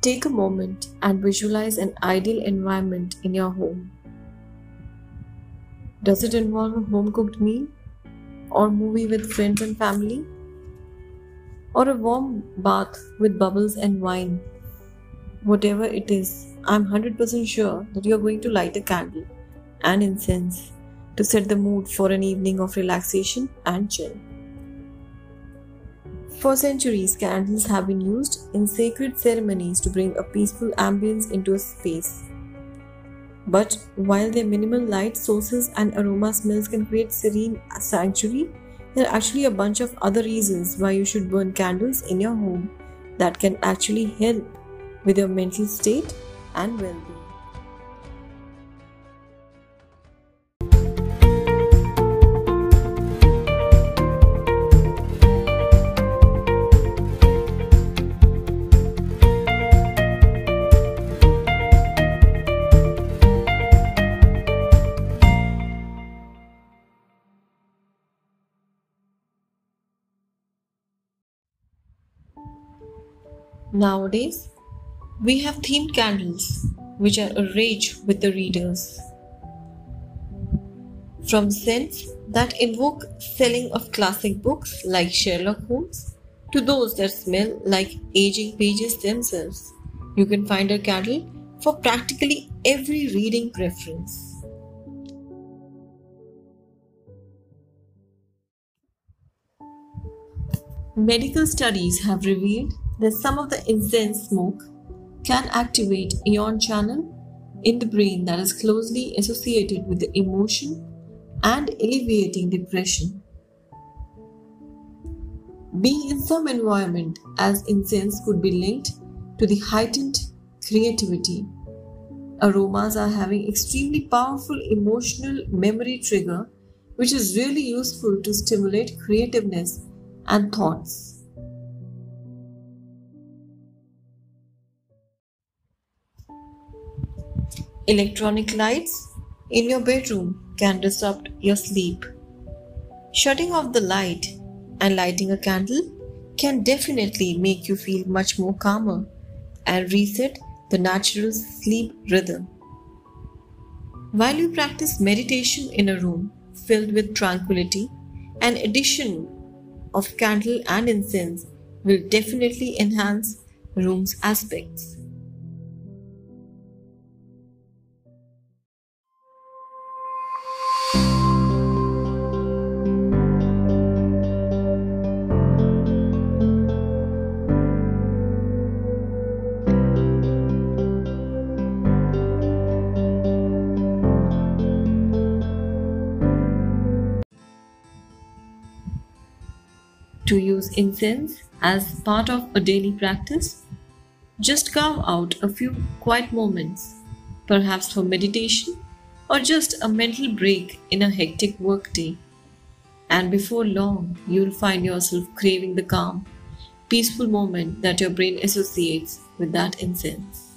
Take a moment and visualize an ideal environment in your home. Does it involve a home cooked meal? Or movie with friends and family? Or a warm bath with bubbles and wine? Whatever it is, I'm 100% sure that you're going to light a candle and incense to set the mood for an evening of relaxation and chill. For centuries, candles have been used in sacred ceremonies to bring a peaceful ambience into a space. But while their minimal light sources and aroma smells can create serene sanctuary, there are actually a bunch of other reasons why you should burn candles in your home that can actually help with your mental state and well-being. Nowadays, we have themed candles which are a rage with the readers. From scents that invoke selling of classic books like Sherlock Holmes to those that smell like aging pages themselves, you can find a candle for practically every reading preference. Medical studies have revealed that some of the incense smoke can activate ion channel in the brain that is closely associated with the emotion and alleviating depression. Being in some environment as incense could be linked to the heightened creativity. Aromas are having extremely powerful emotional memory trigger which is really useful to stimulate creativeness and thoughts. Electronic lights in your bedroom can disrupt your sleep. Shutting off the light and lighting a candle can definitely make you feel much more calmer and reset the natural sleep rhythm. While you practice meditation in a room filled with tranquility, an addition of candle and incense will definitely enhance room's aspects. To use incense as part of a daily practice, just carve out a few quiet moments, perhaps for meditation or just a mental break in a hectic workday. And before long, you'll find yourself craving the calm, peaceful moment that your brain associates with that incense.